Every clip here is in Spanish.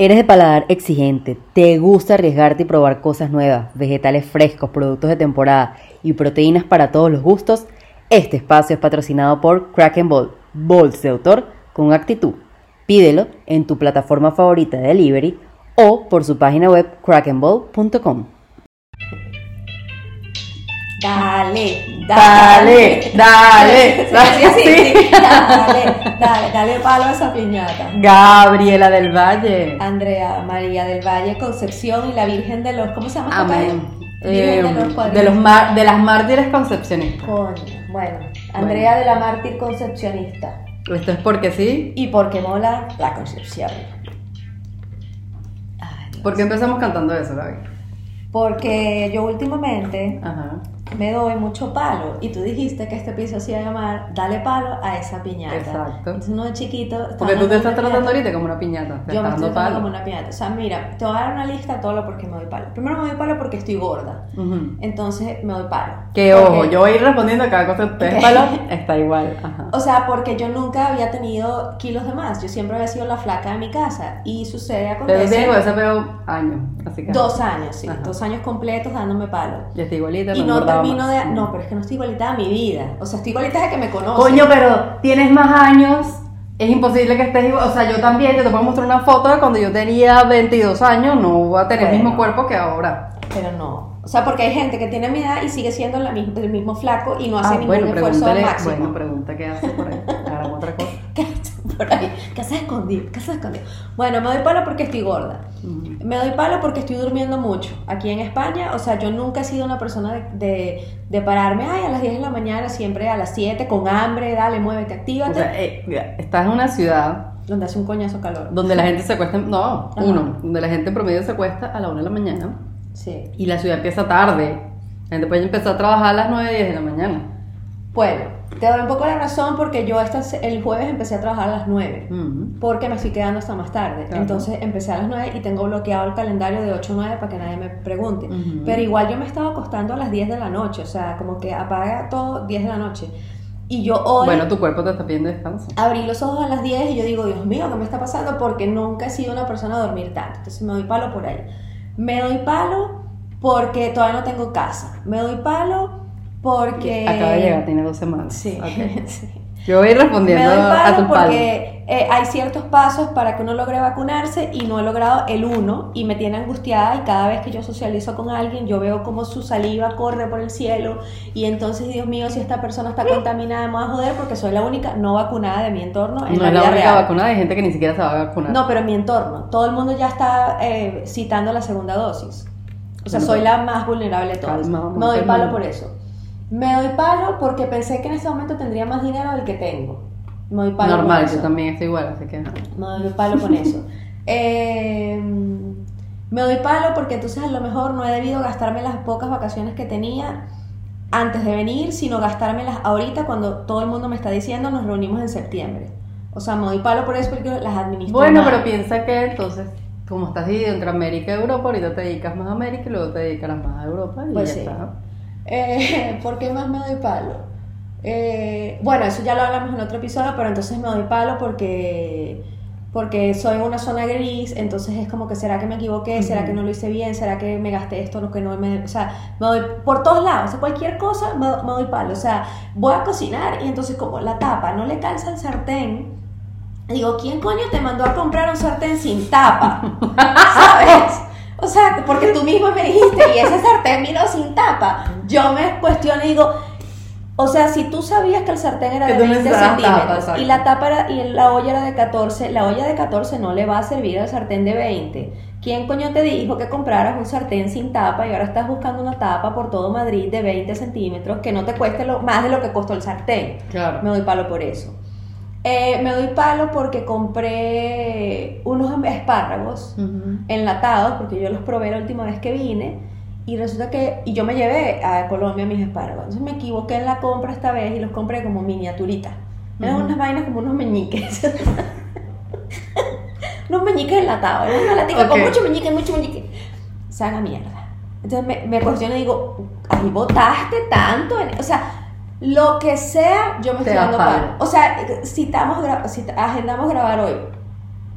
Eres de paladar exigente, te gusta arriesgarte y probar cosas nuevas, vegetales frescos, productos de temporada y proteínas para todos los gustos. Este espacio es patrocinado por Kraken Ball, Balls de autor con actitud. Pídelo en tu plataforma favorita de delivery o por su página web krakenball.com. Dale, Dale, dale, Sí, sí, sí, sí. Dale, dale, dale palo a esa piñata. Gabriela del Valle. Andrea María del Valle Concepción y la Virgen de los. ¿Cómo se llama? Amén. Eh, de los de, cuadritos. los mar- de las mártires concepcionistas. Coño, bueno. Andrea de la Mártir Concepcionista. Esto es porque sí. Y porque mola la Concepción. ¿Por qué empezamos cantando eso, Gaby? Porque yo últimamente Ajá. Me doy mucho palo y tú dijiste que este episodio se iba a llamar Dale palo a esa piñata. Exacto. Entonces uno de chiquito. Porque tú te estás tratando piñata. ahorita como una piñata. Te Yo me estoy tratando palo. como una piñata. O sea, mira, te voy a dar una lista todo lo por qué me doy palo. Primero me doy palo porque estoy gorda. Ujú. Entonces me doy palo. Que Porque- ojo, yo voy a ir respondiendo a cada cosa ustedes palo, está igual. Ajá. O sea, porque yo nunca había tenido kilos de más. Yo siempre había sido la flaca de mi casa. Y sucede, Pero acontece. digo, ese pego años. Así que. Dos años, sí. Ajá. Dos años completos dándome palo. Ya estoy igualita. Y no engordado termino de. No, pero es que no estoy igualita a mi vida. O sea, estoy igualita de que me conoce. Coño, pero tienes más años. Es imposible que estés igual. O sea, yo también. Yo te puedo mostrar una foto de cuando yo tenía 22 años. No voy a tener el mismo Bueno. cuerpo que ahora. Pero no. O sea, porque hay gente que tiene mi edad y sigue siendo la el mismo flaco y no hace Ah, ningún bueno, esfuerzo pregúntale. máximo. Bueno, pregunta qué hace por ahí. Hagamos otra cosa. ¿Qué haces por ahí? ¿Qué haces escondido? ¿Qué haces escondido? Bueno, me doy palo porque estoy gorda. Me doy palo porque estoy durmiendo mucho. Aquí en España, o sea, yo nunca he sido una persona de, de, de pararme, ay, a las 10 de la mañana, siempre a las 7, con hambre, dale, muévete, O actívate. sea, eh, mira, estás en una ciudad donde hace un coñazo calor. donde la gente se acuesta. No, Ajá. uno. Donde la gente en promedio se acuesta a la 1 de la mañana. Sí. Y la ciudad empieza tarde. La gente puede empezar a trabajar a las 9, 10 de la mañana. Bueno, te doy un poco la razón porque yo esta, el jueves empecé a trabajar a las 9. Ujú. Porque me estoy quedando hasta más tarde. Claro. Entonces empecé a las 9 y tengo bloqueado el calendario de 8 a 9 para que nadie me pregunte. Pero igual yo me estaba acostando a las 10 de la noche. O sea, como que apaga todo 10 de la noche. Y yo hoy Bueno, tu cuerpo te está pidiendo descanso. abrí los ojos a las 10 y yo digo, Dios mío, ¿qué me está pasando? Porque nunca he sido una persona a dormir tanto. Entonces me doy palo por ahí. Me doy palo porque todavía no tengo casa. Me doy palo porque... Acaba de llegar, tiene dos semanas. Sí. Yo voy respondiendo Me doy a palo tu palo. porque eh, hay ciertos pasos para que uno logre vacunarse y no he logrado el uno y me tiene angustiada y cada vez que yo socializo con alguien yo veo como su saliva corre por el cielo y entonces Dios mío si esta persona está contaminada me voy a joder porque soy la única no vacunada de mi entorno en No la es la única real. vacuna de gente que ni siquiera se va a vacunar. No, pero en mi entorno. Todo el mundo ya está eh, citando la segunda dosis. O sea, soy la más vulnerable de todas. Calma, Me doy palo por eso. Me doy palo porque pensé que en este momento tendría más dinero del que tengo. Me doy palo Normal, eso. yo también estoy igual, así que. Me doy palo con eso. Eh, me doy palo porque entonces a lo mejor no he debido gastarme las pocas vacaciones que tenía antes de venir, sino gastármelas ahorita cuando todo el mundo me está diciendo nos reunimos en septiembre. O sea, me doy palo por eso porque las administro Bueno, mal. pero piensa que entonces, como estás dividido entre América y Europa, ahorita te dedicas más a América y luego te dedicarás más a Europa y Pues ya sí. está. Eh, ¿Por qué más me doy palo? Eh, bueno, eso ya lo hablamos en otro episodio, pero entonces me doy palo porque, porque soy en una zona gris, entonces es como que será que me equivoqué, será que no lo hice bien, será que me gasté esto, no que no me, o sea, me doy por todos lados, o sea, cualquier cosa me, me doy palo, o sea, voy a cocinar y entonces como la tapa no le calza el sartén, digo, ¿quién coño te mandó a comprar un sartén sin tapa? ¿Sabes? O sea, porque tú mismo me dijiste, y ese sartén vino sin tapa. Yo me cuestiono y digo, o sea, si tú sabías que el sartén era de tú 20 necesitabas tapa, centímetros exacto. y la tapa era, y la olla era de 14, la olla de 14 no le va a servir al sartén de 20. ¿Quién coño te dijo que compraras un sartén sin tapa y ahora estás buscando una tapa por todo Madrid de 20 centímetros que no te cueste lo, más de lo que costó el sartén? Claro. Me doy palo por eso. Eh, me doy palo porque compré unos espárragos Ujú. enlatados, porque yo los probé la última vez que vine, y resulta que, y yo me llevé a Colombia mis espárragos, entonces me equivoqué en la compra esta vez y los compré como miniaturitas. Eran Ujú. unas vainas como unos meñiques. unos meñiques enlatados, una latica con mucho meñique, mucho meñique. Se haga mierda. Entonces me, me cuestiono y digo, ahí botaste tanto, en- o sea, lo que sea, yo me estoy da dando palo. O sea, citamos, cita- agendamos grabar hoy.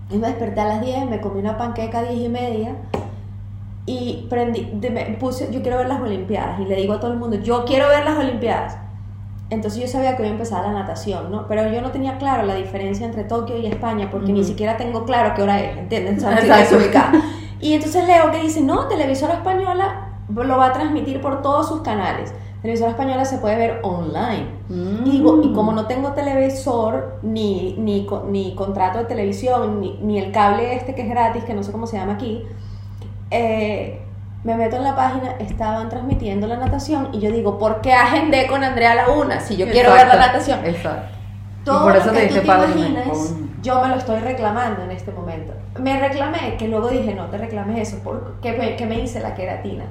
Y me desperté a las 10, me comí una panqueca a 10 y media y prendí, de- me puse, yo quiero ver las Olimpiadas y le digo a todo el mundo, yo quiero ver las Olimpiadas. Entonces yo sabía que iba a empezar la natación, ¿no? Pero yo no tenía claro la diferencia entre Tokio y España porque ni siquiera tengo claro qué hora es, ¿entiendes? Y entonces leo que dice, no, Televisora Española lo va a transmitir por todos sus canales. Televisora Española se puede ver online. Mm. Y digo, y como no tengo televisor, ni, ni, ni contrato de televisión, ni, ni el cable este que es gratis, que no sé cómo se llama aquí, eh, me meto en la página, estaban transmitiendo la natación y yo digo, ¿por qué agendé con Andrea Laguna si yo quiero ver la natación? Exacto. Todo y por eso lo te dije tú te imaginas, yo me lo estoy reclamando en este momento. Me reclamé, que luego dije, no te reclames eso, porque me, que me hice la queratina.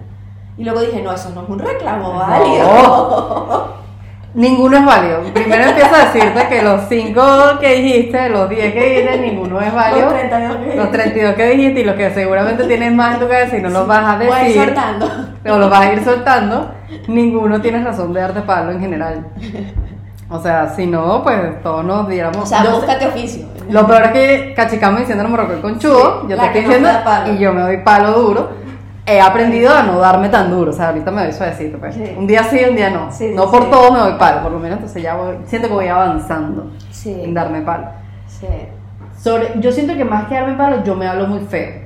Y luego dije, no, eso no es un reclamo No. válido. Ninguno es válido. Primero empiezo a decirte que los 5 que dijiste, los 10 que dijiste, ninguno es válido. Los 32 que Los 32 que dijiste y los que seguramente tienes más en tu cabeza y no los vas a Voy a ir decir. soltando. o los vas a ir soltando. Ninguno tiene razón de darte palo en general. O sea, si no, pues todos nos diéramos. O sea, Yo búscate oficio. Lo peor es que cachicamos diciéndonos morroco con chudo. Sí, yo te estoy no diciendo y yo me doy palo duro. He aprendido a no darme tan duro. O sea, ahorita me doy suavecito. Pues. Sí. Un día sí, un día no. Sí, sí, no por todo me doy palo, por lo menos. Entonces ya voy, siento que voy avanzando Sí. en darme palo. Sí. Sobre, yo siento que más que darme palo, yo me hablo muy feo.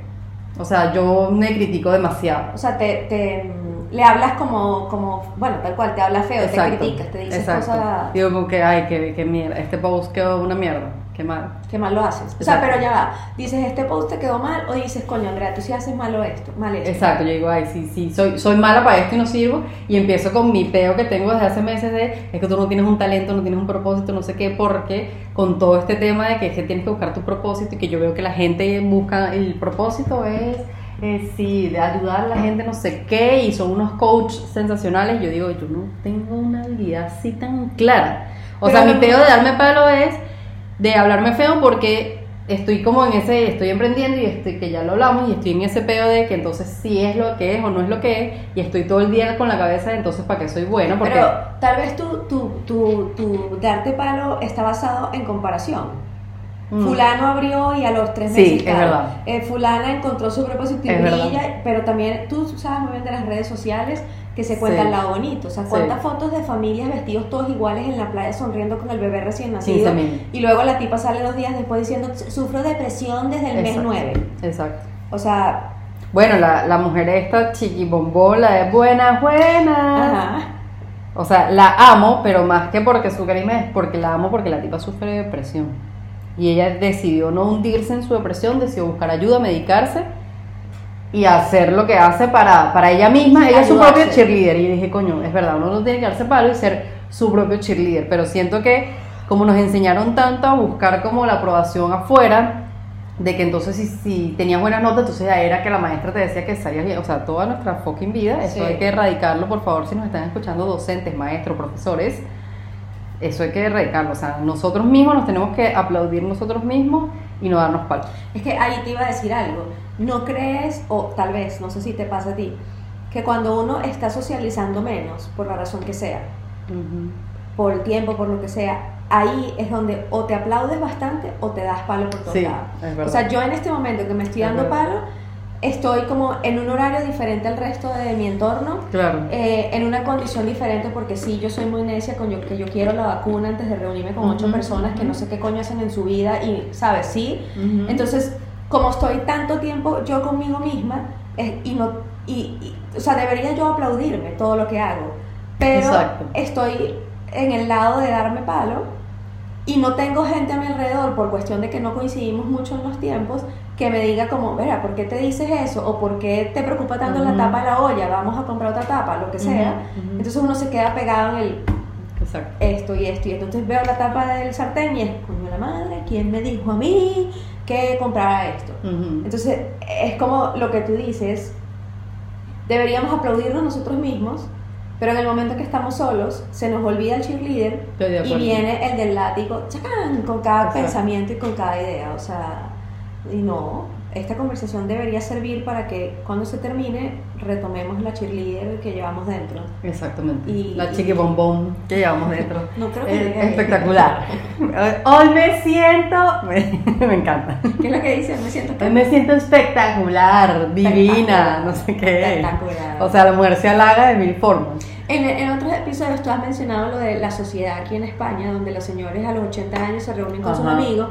O sea, yo me critico demasiado. O sea, te, te, le hablas como, como, bueno, tal cual, te hablas feo, te criticas, te dices exacto. cosas Digo como que, ay, qué, qué mierda. Este post quedó una mierda. Qué mal. que mal lo haces. O sea, Exacto. pero ya va, dices, este post te quedó mal, o dices, coño, Andrea, tú sí haces malo esto, mal esto. Exacto, yo digo, ay, sí, sí, soy, soy mala para esto y no sirvo. Y empiezo con mi peo que tengo desde hace meses de, es que tú no tienes un talento, no tienes un propósito, no sé qué, porque con todo este tema de que, es que tienes que buscar tu propósito y que yo veo que la gente busca, el propósito es, eh, sí, de ayudar a la gente, no sé qué, y son unos coaches sensacionales. Yo digo, yo no tengo una habilidad así tan clara. O Pero sea, mi peo de darme palo es de hablarme feo porque estoy como en ese, estoy emprendiendo y estoy, que ya lo hablamos y estoy en ese peo de que entonces sí es lo que es o no es lo que es y estoy todo el día con la cabeza de entonces para qué soy buena porque Pero tal vez tu, tu, tu, tu darte palo está basado en comparación. Mm. Fulano abrió y a los tres Sí, meses es tal. verdad. Eh, fulana encontró su propósito Es pero también tú sabes muy bien de las redes sociales que se cuenta Sí. el lado bonito. O sea, Sí. cuántas fotos de familias vestidos todos iguales en la playa sonriendo con el bebé recién nacido. 15.000. Y luego la tipa sale dos días después diciendo, sufro depresión desde el mes Exacto. 9. Exacto. O sea, Bueno, la, la mujer esta chiquibombón, la de buena, buena. ajá. O sea, la amo, pero más que porque su carisma es porque la amo porque la tipa sufre de depresión. Y ella decidió no hundirse en su depresión, decidió buscar ayuda, medicarse y hacer lo que hace para, para ella misma. Ella es su propio cheerleader. Y dije, coño, es verdad, uno no tiene que darse palo y ser su propio cheerleader. Pero siento que como nos enseñaron tanto a buscar como la aprobación afuera, de que entonces si, si tenías buenas notas, entonces ya era que la maestra te decía que salías bien. O sea, toda nuestra fucking vida, eso Sí. hay que erradicarlo, por favor, si nos están escuchando docentes, maestros, profesores. Eso hay que erradicarlo. O sea, nosotros mismos nos tenemos que aplaudir nosotros mismos y no darnos palo. Es que ahí te iba a decir algo. ¿No crees, o tal vez, no sé si te pasa a ti, que cuando uno está socializando menos, por la razón que sea, por el tiempo, por lo que sea, ahí es donde o te aplaudes bastante o te das palo por todos Sí, lados. es. O sea, yo en este momento que me estoy Es dando verdad. palo, estoy como en un horario diferente al resto de mi entorno. Claro. eh, en una condición diferente porque sí, yo soy muy necia con yo, que yo quiero la vacuna antes de reunirme con ocho Ujú, personas que no sé qué coño hacen en su vida y, ¿sabes? Sí. Ujú. Entonces, como estoy tanto tiempo yo conmigo misma, eh, y no, y, y- o sea, debería yo aplaudirme todo lo que hago, pero Exacto. estoy en el lado de darme palo y no tengo gente a mi alrededor por cuestión de que no coincidimos mucho en los tiempos que me diga como, verá, ¿por qué te dices eso? ¿O por qué te preocupa tanto Ujú. la tapa de la olla? Vamos a comprar otra tapa, lo que sea. Ujú, ujú. Entonces uno se queda pegado en el Exacto. esto y esto y. Entonces veo la tapa del sartén y es, coño la madre, ¿quién me dijo a mí que comprara esto? Ujú. Entonces es como lo que tú dices, deberíamos aplaudirnos nosotros mismos, pero en el momento que estamos solos se nos olvida el cheerleader y viene el del látigo, ¡chacán! con cada Exacto. pensamiento y con cada idea, o sea, y no, esta conversación debería servir para que cuando se termine retomemos la cheerleader que llevamos dentro. Exactamente. Y- la chiqui bombón que llevamos dentro. No creo que Es espectacular. Hoy me siento. Me, encanta. ¿Qué es lo que dice? Me siento Hoy me siento espectacular, divina, no sé qué. Espectacular. O sea, la mujer se halaga de mil formas. En, en otros episodios tú has mencionado lo de la sociedad aquí en España, donde los señores a los 80 años se reúnen con sus Ajá. amigos,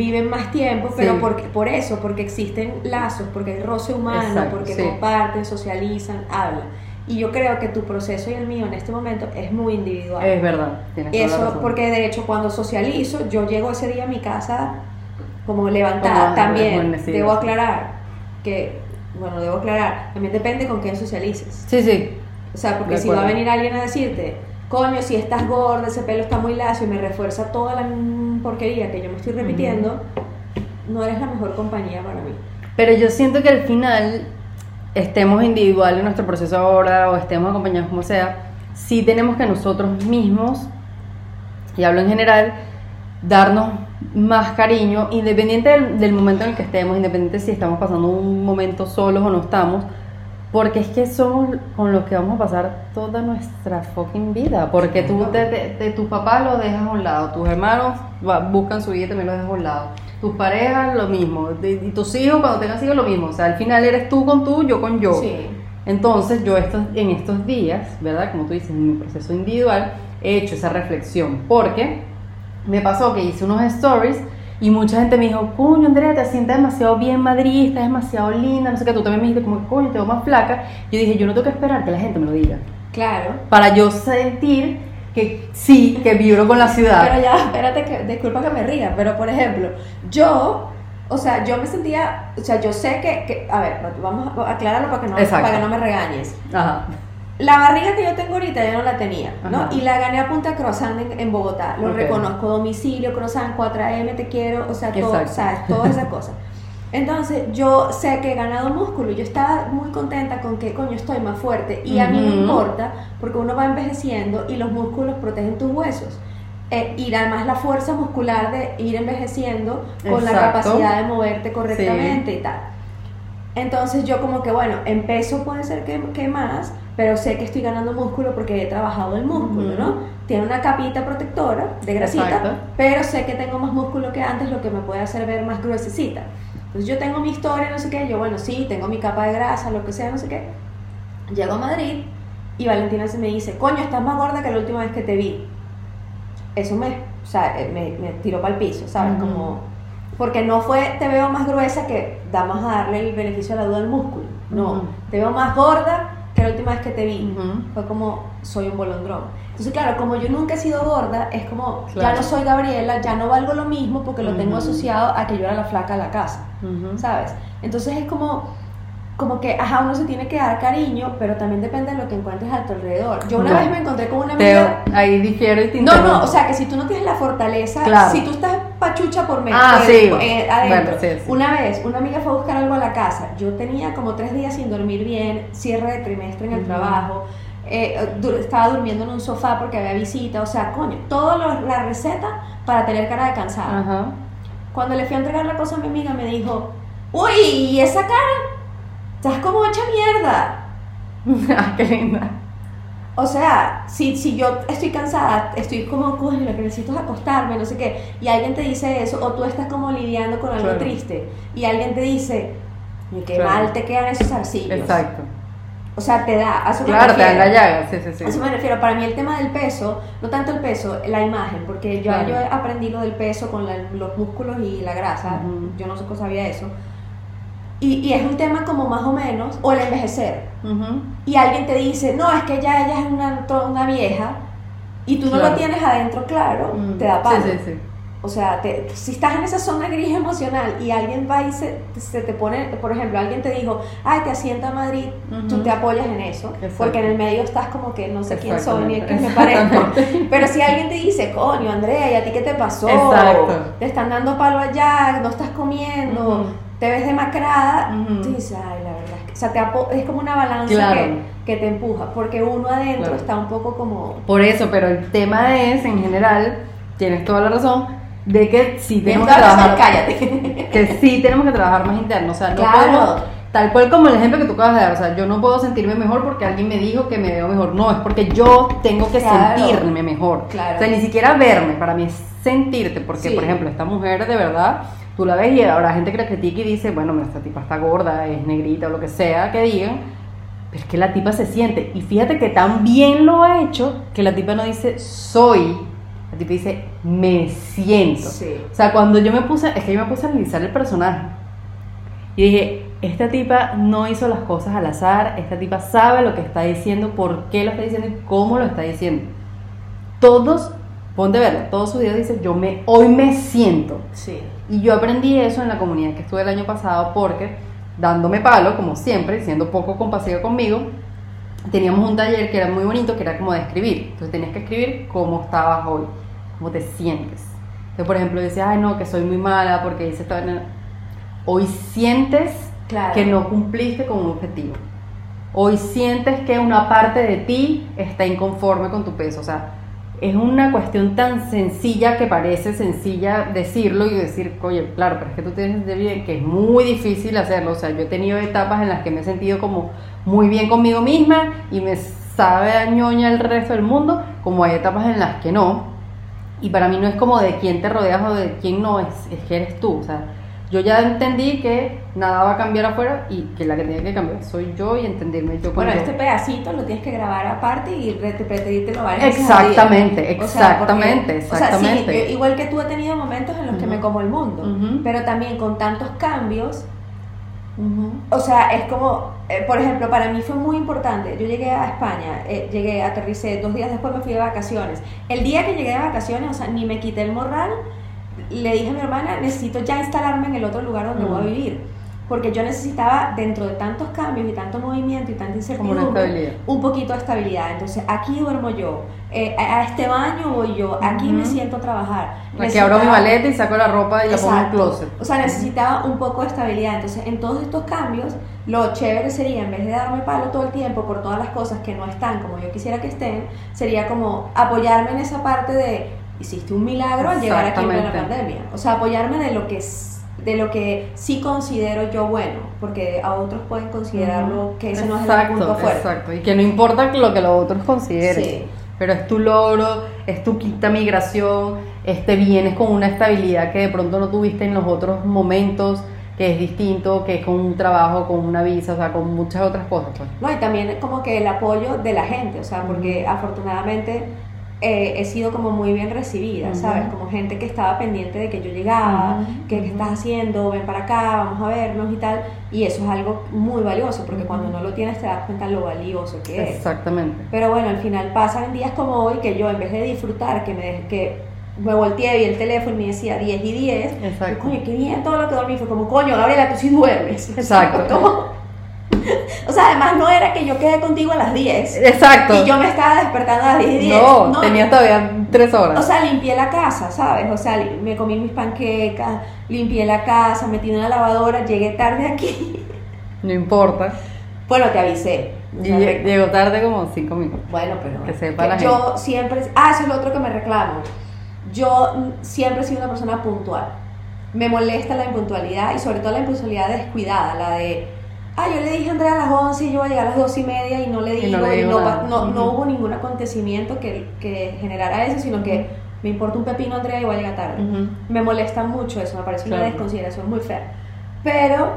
viven más tiempo, pero Sí. por, por eso, porque existen lazos, porque hay roce humano, Exacto, porque sí. comparten, socializan, hablan. Y yo creo que tu proceso y el mío en este momento es muy individual. Es verdad, tienes toda la Eso, razón. porque de hecho cuando socializo, yo llego ese día a mi casa como levantada. Como También debo aclarar que, bueno, debo aclarar, también depende con quién socialices. Sí, sí. O sea, porque si va a venir alguien a decirte, coño, si estás gorda, ese pelo está muy lacio y me refuerza toda la porquería que yo me estoy repitiendo, no eres la mejor compañía para mí. Pero yo siento que al final, estemos individual en nuestro proceso ahora o estemos acompañados como sea, sí tenemos que nosotros mismos, y hablo en general, darnos más cariño, independiente del, del momento en el que estemos, independiente si estamos pasando un momento solos o no estamos, porque es que somos con los que vamos a pasar toda nuestra fucking vida, porque tú de, de- de tus papás los dejas a un lado, tus hermanos buscan su vida y también los dejas a un lado, tus parejas lo mismo, y tus hijos cuando tengas hijos lo mismo, o sea, al final eres tú con tú, yo con yo. Sí. Entonces yo estos, en estos días, ¿verdad? Como tú dices, en mi proceso individual, he hecho esa reflexión, porque me pasó que hice unos stories y mucha gente me dijo, coño Andrea, te sientes demasiado bien Madrid, estás demasiado linda, no sé qué, tú también me dijiste como, coño, te veo más flaca. Yo dije, yo no tengo que esperar que la gente me lo diga, Claro. para yo sentir que sí, que vibro con la ciudad. Pero ya, espérate, que, disculpa que me ría, pero por ejemplo, yo, o sea, yo me sentía, o sea, yo sé que, que- a ver, vamos a aclararlo para que no, Exacto. para que no me regañes. Ajá. La barriga que yo tengo ahorita yo no la tenía, ¿no? Ajá. Y la gané a punta croissant en, en Bogotá. Lo reconozco, domicilio, croissant, 4am, te quiero, o sea, todo. ¿sabes? Todas esas cosas. Entonces, yo sé que he ganado músculo y yo estaba muy contenta con que, coño, estoy más fuerte. Y a mí no Ujú. importa, porque uno va envejeciendo y los músculos protegen tus huesos. Eh, y además la fuerza muscular de ir envejeciendo con la capacidad de moverte correctamente y tal. Entonces yo como que, bueno, en peso puede ser que, que más, pero sé que estoy ganando músculo porque he trabajado el músculo. ¿no? Tiene una capita protectora de grasita, Exacto. pero sé que tengo más músculo que antes, lo que me puede hacer ver más gruesecita. Entonces yo tengo mi historia, no sé qué, yo bueno, sí, tengo mi capa de grasa, lo que sea, no sé qué. Llego a Madrid y Valentina se me dice, coño, estás más gorda que la última vez que te vi. Eso me, o sea, eh, me, me tiró para el piso, ¿sabes? Ujú. Como, porque no fue, te veo más gruesa que vamos a darle el beneficio de la duda al músculo. No, te veo más gorda última vez que te vi. Ujú. Fue como, soy un bolondrón. Entonces, claro, como yo nunca he sido gorda, es como, ya Claro. no soy Gabriela, ya no valgo lo mismo porque lo tengo Ujú. asociado a que yo era la flaca de la casa. Ujú. ¿sabes? Entonces es como, como que, ajá, uno se tiene que dar cariño, pero también depende de lo que encuentres a tu alrededor. Yo una No. vez me encontré con una amiga... ahí difiero y te No, no, o sea, que si tú no tienes la fortaleza, Claro. si tú estás pachucha por medio, Ah, sí. eh, adentro. Bueno, sí, sí. Una vez, una amiga fue a buscar algo a la casa. Yo tenía como tres días sin dormir bien, cierre de trimestre en el trabajo. eh, du- estaba durmiendo en un sofá porque había visita, o sea, coño, todo lo- la receta para tener cara de cansada. Cuando le fui a entregar la cosa a mi amiga, me dijo, uy, ¿y esa cara? Estás como hecha mierda. Ah, qué linda. O sea, si, si yo estoy cansada, estoy como, coño, lo que necesito es acostarme, no sé qué, y alguien te dice eso, o tú estás como lidiando con algo Claro. triste, y alguien te dice, "Oye, qué Claro. mal te quedan esos arcillos. Exacto. O sea, te da, a eso me Claro, te dan refiero. la llaga, sí, sí, sí. A eso me refiero. Para mí el tema del peso, no tanto el peso, la imagen, porque yo, Claro. yo aprendí lo del peso con la- los músculos y la grasa, Ujú. yo no sé cómo sabía eso. Y, y es un tema como más o menos, o el envejecer. Y alguien te dice, no, es que ya ella es una, una vieja, y tú no lo tienes adentro claro, Mm, te da palo. Sí, sí, sí. O sea, te- si estás en esa zona gris emocional y alguien va y se, se te pone, por ejemplo, alguien te dijo, ay, te asienta Madrid, tú Ujú. te apoyas en eso, porque en el medio estás como que no sé quién soy ni qué me Exactamente. parezco. Pero si alguien te dice, coño, Andrea, ¿y a ti qué te pasó? Exacto. Te están dando palo allá, no estás comiendo. Te ves demacrada, Ujú. tú dices, ay, la verdad es que, o sea, te es como una balanza Claro. que, que te empuja, porque uno adentro Claro. está un poco como... Por eso, pero el tema es, en general, tienes toda la razón, de que sí tenemos que trabajar. cállate. que sí tenemos que trabajar más interno. O sea, no Claro. podemos, tal cual como el ejemplo que tú acabas de dar, o sea, yo no puedo sentirme mejor porque alguien me dijo que me veo mejor. No, es porque yo tengo que sentirme mejor. Claro. O sea, ni siquiera verme, para mí es sentirte, porque Sí. por ejemplo, esta mujer de verdad, tú la ves y habrá gente que la critique y dice, bueno, esta tipa está gorda, es negrita o lo que sea que digan. Pero es que la tipa se siente. Y fíjate que tan bien lo ha hecho que la tipa no dice soy. La tipa dice me siento. Sí. O sea, cuando yo me puse, es que yo me puse a analizar el personaje. Y dije, esta tipa no hizo las cosas al azar, esta tipa sabe lo que está diciendo, por qué lo está diciendo y cómo lo está diciendo. Todos, ponte a verlo, todos sus videos dicen, yo me, hoy me siento. Sí. Y yo aprendí eso en la comunidad que estuve el año pasado porque, dándome palo, como siempre, siendo poco compasiva conmigo, teníamos un taller que era muy bonito, que era como de escribir. Entonces tenías que escribir cómo estabas hoy, cómo te sientes. Entonces, por ejemplo, yo decía, ay, no, que soy muy mala porque hice esta... vaina". Hoy sientes Claro. que no cumpliste con un objetivo. Hoy sientes que una parte de ti está inconforme con tu peso. O sea, es una cuestión tan sencilla que parece sencilla decirlo y decir, oye, claro, pero es que tú tienes que bien, que es muy difícil hacerlo. O sea, yo he tenido etapas en las que me he sentido como muy bien conmigo misma y me sabe a ñoña el resto del mundo, como hay etapas en las que no. Y para mí no es como de quién te rodeas o de quién no, es, es que eres tú. O sea, yo ya entendí que nada va a cambiar afuera y que la que tiene que cambiar soy yo y entenderme yo Bueno, yo. este pedacito lo tienes que grabar aparte y repetírtelo varias veces. Exactamente, O sea, exactamente, porque- o sea, sí, exactamente. igual que tú he tenido momentos en los que me como el mundo, Ujú. pero también con tantos cambios, o sea, es como, eh, por ejemplo, para mí fue muy importante. Yo llegué a España, eh, llegué, aterricé, dos días después me fui de vacaciones. El día que llegué de vacaciones, o sea, ni me quité el morral, le dije a mi hermana, necesito ya instalarme en el otro lugar donde voy a Mm. vivir. Porque yo necesitaba, dentro de tantos cambios y tanto movimiento y tanta incertidumbre, un poquito de estabilidad. Entonces, aquí duermo yo, eh, a este baño voy yo, aquí me Ujú. siento a trabajar. Aquí abro mi maleta y saco la ropa y la pongo en el closet. O sea, necesitaba un poco de estabilidad. Entonces, en todos estos cambios, lo chévere sería, en vez de darme palo todo el tiempo por todas las cosas que no están como yo quisiera que estén, sería como apoyarme en esa parte de, hiciste un milagro al llegar aquí en Exactamente. pandemia. O sea, apoyarme de lo que es de lo que sí considero yo bueno, porque a otros pueden considerarlo que ese no es el exacto, punto fuerte. exacto. Y que no importa lo que los otros consideren. Sí. Pero es tu logro, es tu quinta migración, este vienes con una estabilidad que de pronto no tuviste en los otros momentos, que es distinto, que es con un trabajo, con una visa, o sea, con muchas otras cosas. Pues. No, y también como que el apoyo de la gente, o sea, porque afortunadamente eh, he sido como muy bien recibida. ¿sabes? Como gente que estaba pendiente de que yo llegaba, que qué estás haciendo, ven para acá, vamos a vernos y tal, y eso es algo muy valioso, porque cuando no lo tienes te das cuenta lo valioso que es. Exactamente. Pero bueno, al final pasan días como hoy que yo en vez de disfrutar, que me, que me volteé y el teléfono y me decía 10 y 10, Exacto. coño, qué bien todo lo que dormí, fue como, coño, Gabriela, tú sí duermes. Exacto. o sea, además no era que yo quedé contigo a las 10 Exacto. y yo me estaba despertando a las 10 y 10. no, tenía todavía tres horas. O sea, limpié la casa, ¿sabes? O sea, me comí mis panquecas, limpié la casa, metí en la lavadora, llegué tarde aquí. no importa. Bueno, te avisé. O Y llegó tarde como cinco minutos. Bueno, pero Que sepa la yo siempre, ah, eso es lo otro que me reclamo. Yo siempre he sido una persona puntual. Me molesta la impuntualidad y sobre todo la impuntualidad descuidada, la de, ah, yo le dije a Andrea a las 11 y yo voy a llegar a las 2 y media y no le Y digo, no le y digo no, pa- no, no Ujú. hubo ningún acontecimiento que, que generara eso, sino que me importa un pepino Andrea y voy a llegar tarde. Ujú. Me molesta mucho eso, me parece una Claro. desconsideración muy fea. Pero,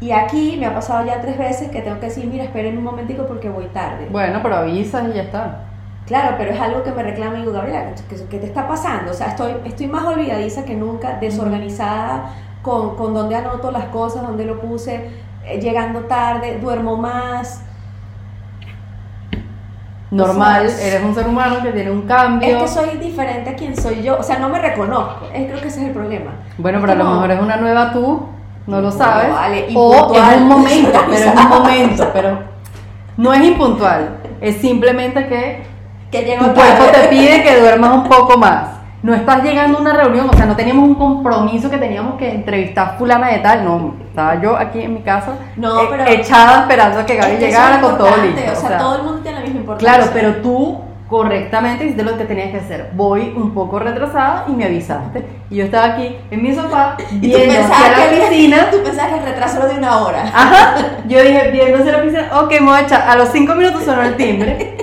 y aquí me ha pasado ya tres veces que tengo que decir, mira, esperen un momentico porque voy tarde. Bueno, pero avisas y ya está. Claro, pero es algo que me reclama y digo, Gabriela, ¿qué, qué te está pasando? O sea, estoy, estoy más olvidadiza que nunca, desorganizada, con, con dónde anoto las cosas, dónde lo puse, llegando tarde, duermo más. Normal, O sea, eres un ser humano que tiene un cambio. Es que soy diferente a quien soy yo, o sea, no me reconozco, es, creo que ese es el problema. Bueno, pero a lo mejor es una nueva tú, no lo No, sabes. vale, o es un momento, pero es un momento, pero no es impuntual. Es simplemente que Que tu cuerpo tarde. te pide que duermas un poco más. No estás llegando a una reunión, o sea, no teníamos un compromiso que teníamos que entrevistar a fulana de tal, no, estaba yo aquí en mi casa No, pero- echada esperando a que Gaby Es que llegara con todo listo. O sea, todo el mundo tiene la misma importancia. Claro, pero tú correctamente, hiciste lo que tenías que hacer. Voy un poco retrasada y me avisaste. Y yo estaba aquí en mi sofá viendo hacia la que- piscina. Tú pensabas que el retraso era de una hora. Ajá, yo dije, viendo hacia la piscina, ok, me voy a echar. A los cinco minutos sonó el timbre.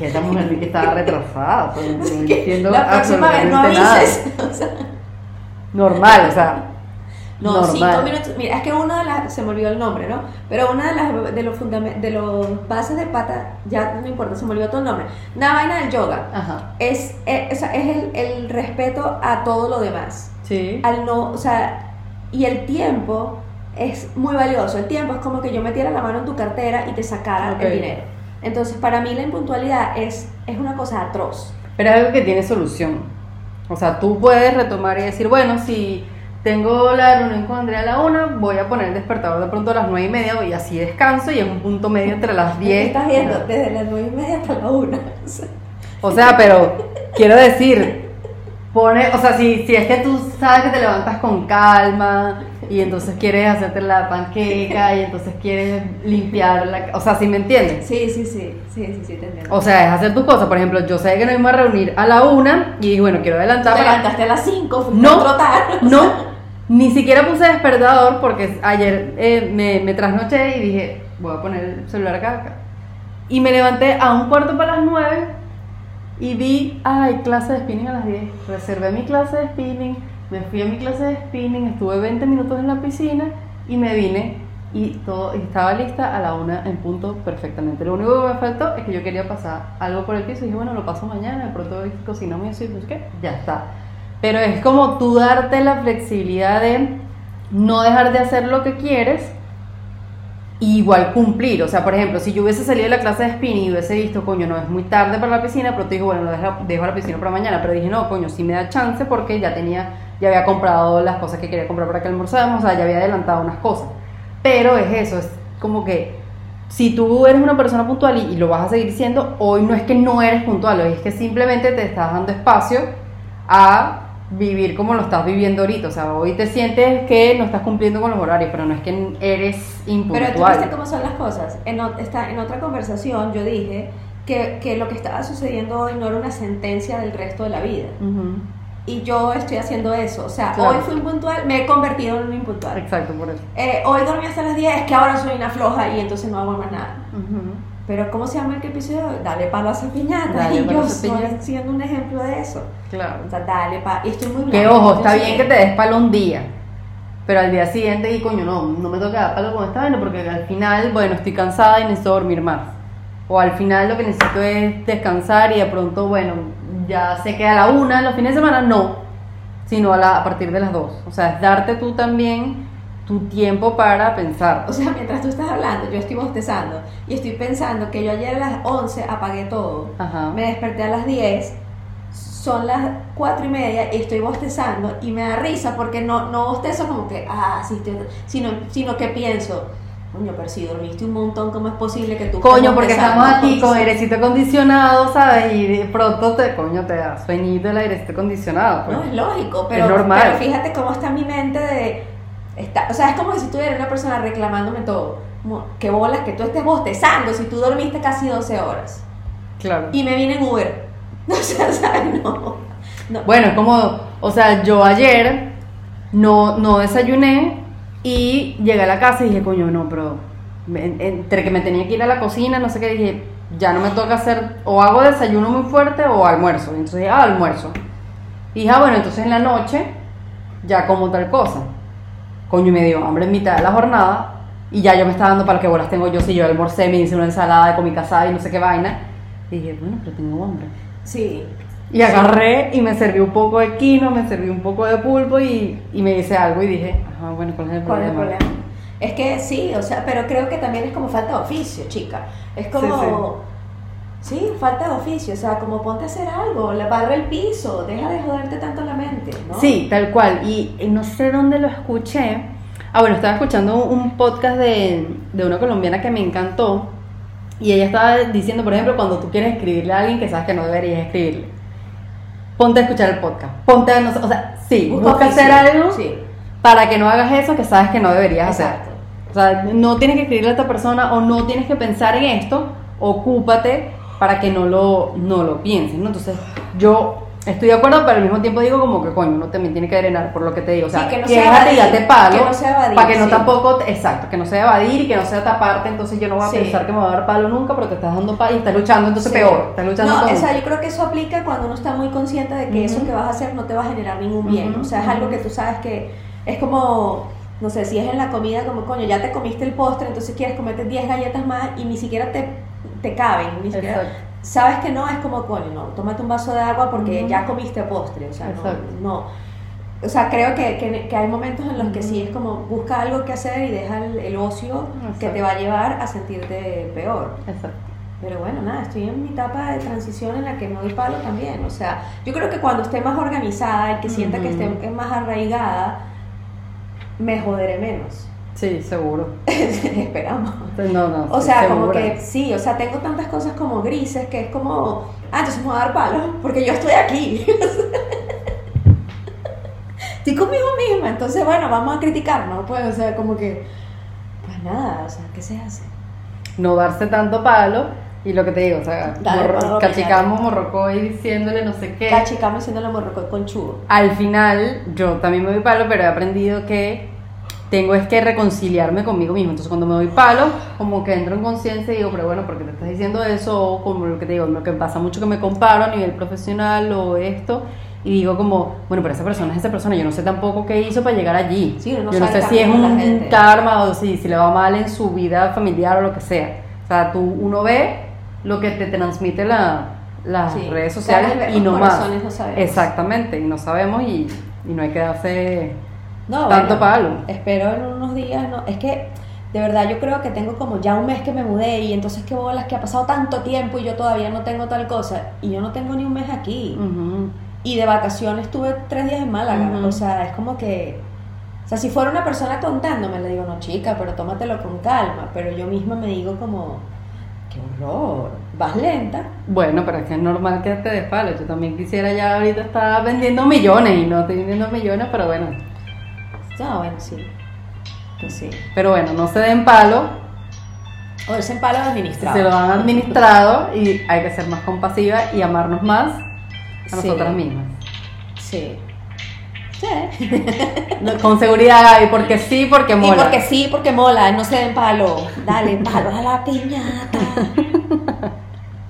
Que esta mujer vi que estaba retrasada. no entiendo la próxima vez no absolutamente nada. avises. O sea, Normal, o sea. No, normal. cinco minutos. Mira, es que una de las. Se me olvidó el nombre, ¿no? Pero una de las de los de los bases de pata, ya no importa, se me olvidó todo el nombre. Una vaina del yoga. Ajá. Es, es, es el, el respeto a todo lo demás. Sí. Al no, o sea, y el tiempo es muy valioso. El tiempo es como que yo metiera la mano en tu cartera y te sacara Ok. el dinero. Entonces, para mí la impuntualidad es, es una cosa atroz. Pero es algo que tiene solución. O sea, tú puedes retomar y decir, bueno, si tengo la reunión con Andrea a la una, voy a poner el despertador de pronto a las nueve y media y así descanso y en un punto medio entre las ¿Qué diez. estás viendo? Desde las nueve y media hasta la una. O sea, O sea, pero quiero decir, pone, o sea, si, si es que tú sabes que te levantas con calma y entonces quieres hacerte la panqueca y entonces quieres limpiar la... O sea, ¿sí me entiendes? Sí, sí, sí, sí, sí, sí, te entiendo. O sea, es hacer tus cosas. Por ejemplo, yo sé que nos íbamos a reunir a la una y dije, bueno, quiero adelantar te levantaste a las 5, fuiste No, a trotar. No, sea, ni siquiera puse despertador porque ayer eh, me, me trasnoché y dije, voy a poner el celular acá, acá. Y me levanté a un cuarto para las nueve y vi, ay, clase de spinning a las 10. Reservé mi clase de spinning, me fui a mi clase de spinning, estuve 20 minutos en la piscina y me vine y todo estaba lista a la una en punto perfectamente. Lo único que me faltó es que yo quería pasar algo por el piso y dije, bueno, lo paso mañana, de pronto cocinamos y así, pues qué, ya está. Pero es como tú darte la flexibilidad de no dejar de hacer lo que quieres y igual cumplir. O sea, por ejemplo, si yo hubiese salido de la clase de spinning y hubiese visto, coño, no es muy tarde para la piscina, pero te digo, bueno, lo dejo, dejo la piscina para mañana. Pero dije, no, coño, sí me da chance porque ya tenía, ya había comprado las cosas que quería comprar para que almorzáramos, o sea, ya había adelantado unas cosas. Pero es eso, es como que si tú eres una persona puntual y, y lo vas a seguir siendo, hoy no es que no eres puntual, hoy es que simplemente te estás dando espacio a vivir como lo estás viviendo ahorita. O sea, hoy te sientes que no estás cumpliendo con los horarios, pero no es que eres Pero impuntual. tú viste cómo son las cosas. En, esta- en otra conversación yo dije que, que lo que estaba sucediendo hoy no era una sentencia del resto de la vida. Ujú. Y yo estoy haciendo eso. O sea, Claro. hoy fui impuntual, me he convertido en un impuntual. Exacto, por eso. Eh, hoy dormí hasta las 10, es que ahora soy una floja y entonces no hago más nada. Pero ¿cómo se llama el episodio? Dale palo a esa piñata. Dale y palo yo estoy siendo un ejemplo de eso. Claro. O sea, dale pa. Y estoy muy Que blanca, ojo, está bien que te des palo un día, pero al día siguiente, y coño, no, no me toca dar palo con esta vaina porque al final, bueno, estoy cansada y necesito dormir más. O al final lo que necesito es descansar y de pronto, bueno, ya sé que a la una, los fines de semana, no, sino a, la, a partir de las dos. O sea, es darte tú también tu tiempo para pensar. O sea, mientras tú estás hablando, yo estoy bostezando y estoy pensando que yo ayer a las 11 apagué todo. Ajá. Me desperté a las 10, son las 4 y media y estoy bostezando y me da risa porque no, no bostezo como que, ah, sí, estoy- sino, sino que pienso, coño, pero si dormiste un montón, ¿cómo es posible que tú Coño, porque bostezando?" estamos aquí con airecito acondicionado, ¿sabes? Y de pronto te, coño, te da sueñito el airecito acondicionado. Pues. No, es lógico, pero, normal. pero fíjate cómo está mi mente de... Está, o sea, es como si tuviera una persona reclamándome todo. Como, qué bolas que tú estés bostezando si tú dormiste casi 12 horas. Claro. Y me vine en Uber. O sea, ¿sabes? No. no. Bueno, es como, o sea, yo ayer no, no desayuné y llegué a la casa y dije, coño, no, pero entre que me tenía que ir a la cocina, no sé qué, dije, ya no me toca hacer, o hago desayuno muy fuerte o almuerzo. Entonces dije, ah, almuerzo. Y dije, ah, bueno, entonces en la noche ya como tal cosa. Coño, y me dio hambre en mitad de la jornada y ya yo me estaba dando para qué bolas tengo yo si yo almorcé, me hice una ensalada, comí casada y no sé qué vaina. Y dije, bueno, pero tengo hambre. Sí. Y agarré y me serví un poco de quino, me serví un poco de pulpo y, y me hice algo y dije, ajá, bueno, ¿cuál es el ¿Cuál es problema? el problema? Es que sí, o sea, pero creo que también es como falta de oficio, chica. Es como. Sí, falta de oficio, o sea, como ponte a hacer algo, la barra el piso, deja de joderte tanto la mente, ¿no? Sí, tal cual. Y, y no sé dónde lo escuché. Ah, bueno, estaba escuchando un podcast de, de una colombiana que me encantó. Y ella estaba diciendo, por ejemplo, cuando tú quieres escribirle a alguien que sabes que no deberías escribirle. Ponte a escuchar el podcast. Ponte a, o sea, sí, busca, hacer algo Sí, para que no hagas eso que sabes que no deberías hacer. exacto. O sea, no tienes que escribirle a esta persona o no tienes que pensar en esto, ocúpate para que no lo, no lo piensen, ¿no? Entonces, yo estoy de acuerdo, pero al mismo tiempo digo como que, coño, uno también tiene que drenar por lo que te digo. O sea, Sí, que no sea evadir, date palo, que no sea evadir, para que no sí. tampoco, exacto, que no sea evadir y que no sea taparte, entonces yo no voy a Sí. pensar que me va a dar palo nunca, pero te estás dando palo y estás luchando, entonces peor, estás luchando No, con... o sea, yo creo que eso aplica cuando uno está muy consciente de que eso que vas a hacer no te va a generar ningún bien. O sea, es algo que tú sabes que es como, no sé, si es en la comida, como coño, ya te comiste el postre, entonces quieres comerte 10 galletas más y ni siquiera te, te caben. Ni siquiera. Sabes que no, es como, coño, no, tómate un vaso de agua porque ya comiste postre. O sea, no. O sea, creo que, que, que hay momentos en los que sí es como busca algo que hacer y deja el, el ocio que te va a llevar a sentirte peor. Exacto. Pero bueno, nada, estoy en mi etapa de transición en la que me doy palo también. O sea, yo creo que cuando esté más organizada y que sienta que esté más arraigada, me joderé menos. Sí, seguro. Esperamos. No, no, O sea, como que sí, o sea, tengo tantas cosas como grises que es como, ah, entonces me voy a dar palo porque yo estoy aquí. estoy conmigo misma, entonces bueno, vamos a criticarnos, pues, o sea, como que, pues nada, o sea, ¿qué se hace? no darse tanto palo y lo que te digo, o sea, morro- cachicamos morrocoy diciéndole no sé qué. La chica me haciendo la morrocoy con chugo. Al final, yo también me doy palo, pero he aprendido que tengo es que reconciliarme conmigo mismo. Entonces, cuando me doy palo, como que entro en conciencia y digo, pero bueno, ¿por qué te estás diciendo eso? O como lo que te digo, lo que pasa mucho que me comparo a nivel profesional o esto. Y digo como, bueno, pero esa persona es esa persona, yo no sé tampoco qué hizo para llegar allí. Sí, no yo no sé si es un karma o si, si le va mal en su vida familiar o lo que sea. O sea, tú, uno ve lo que te transmite la, las Sí. redes sociales y no más. no sabemos. Exactamente, y no sabemos y, y no hay que darse No, tanto bueno, palo. Espero en unos días, no, es que de verdad yo creo que tengo como ya un mes que me mudé y entonces qué bolas que ha pasado tanto tiempo y yo todavía no tengo tal cosa. Y yo no tengo ni un mes aquí. Y de vacaciones estuve tres días en Málaga, o sea, es como que, o sea, si fuera una persona contándome le digo, no chica, pero tómatelo con calma, pero yo misma me digo como, qué horror, vas lenta, Bueno, pero es que es normal que te des palo. Yo también quisiera ya ahorita estar vendiendo millones y no estoy vendiendo millones, pero bueno. No, bueno, sí, pues sí, Pero bueno, no se den palo, o ese palo administrado. se lo han administrado y hay que ser más compasiva y amarnos más a Sí. nosotras mismas. Sí. Sí. Con seguridad, Gaby, porque sí, porque Y mola. porque sí, porque mola, no se den palo. Dale, palo a la piñata.